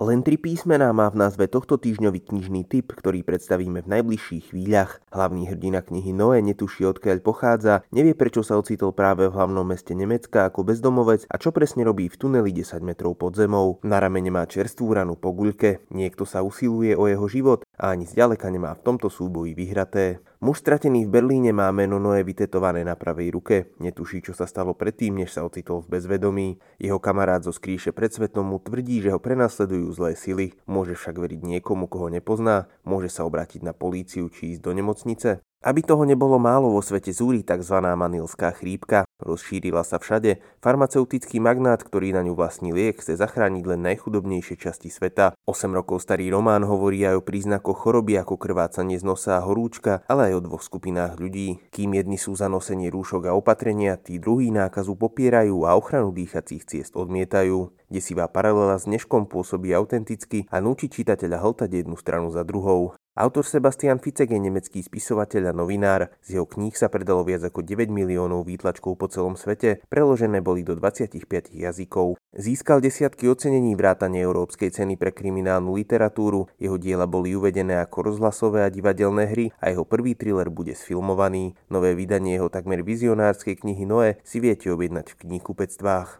Len tri písmená má v názve tohto týždňový knižný typ, ktorý predstavíme v najbližších chvíľach. Hlavný hrdina knihy Noé netuší odkiaľ pochádza, nevie prečo sa ocitol práve v hlavnom meste Nemecka ako bezdomovec a čo presne robí v tuneli 10 metrov pod zemou. Na ramene má čerstvú ranu po guľke, niekto sa usiluje o jeho život a ani zďaleka nemá v tomto súboji vyhraté. Muž stratený v Berlíne má meno Noé vytetované na pravej ruke. Netuší, čo sa stalo predtým, než sa ocitol v bezvedomí. Jeho kamarát zo skríše pred svetom mu tvrdí, že ho prenasledujú zlé sily. Môže však veriť niekomu, koho nepozná. Môže sa obrátiť na políciu či ísť do nemocnice. Aby toho nebolo málo vo svete zúri tzv. manilská chrípka. Rozšírila sa všade. Farmaceutický magnát, ktorý na ňu vlastní liek, chce zachrániť len najchudobnejšie časti sveta. 8 rokov starý román hovorí aj o príznakoch choroby ako krvácanie z nosa a horúčka, ale aj o dvoch skupinách ľudí. Kým jedni sú za nosenie rúšok a opatrenia, tí druhí nákazu popierajú a ochranu dýchacích ciest odmietajú. Desivá paralela s dneškom pôsobí autenticky a núči čitateľa hltať jednu stranu za druhou. Autor Sebastian Ficek je nemecký spisovateľ a novinár. Z jeho kníh sa predalo viac ako 9 miliónov výtlačkov po celom svete, preložené boli do 25 jazykov. Získal desiatky ocenení vrátane Európskej ceny pre kriminálnu literatúru, jeho diela boli uvedené ako rozhlasové a divadelné hry a jeho prvý thriller bude sfilmovaný. Nové vydanie jeho takmer vizionárskej knihy Noé si viete objednať v knihkupectvách.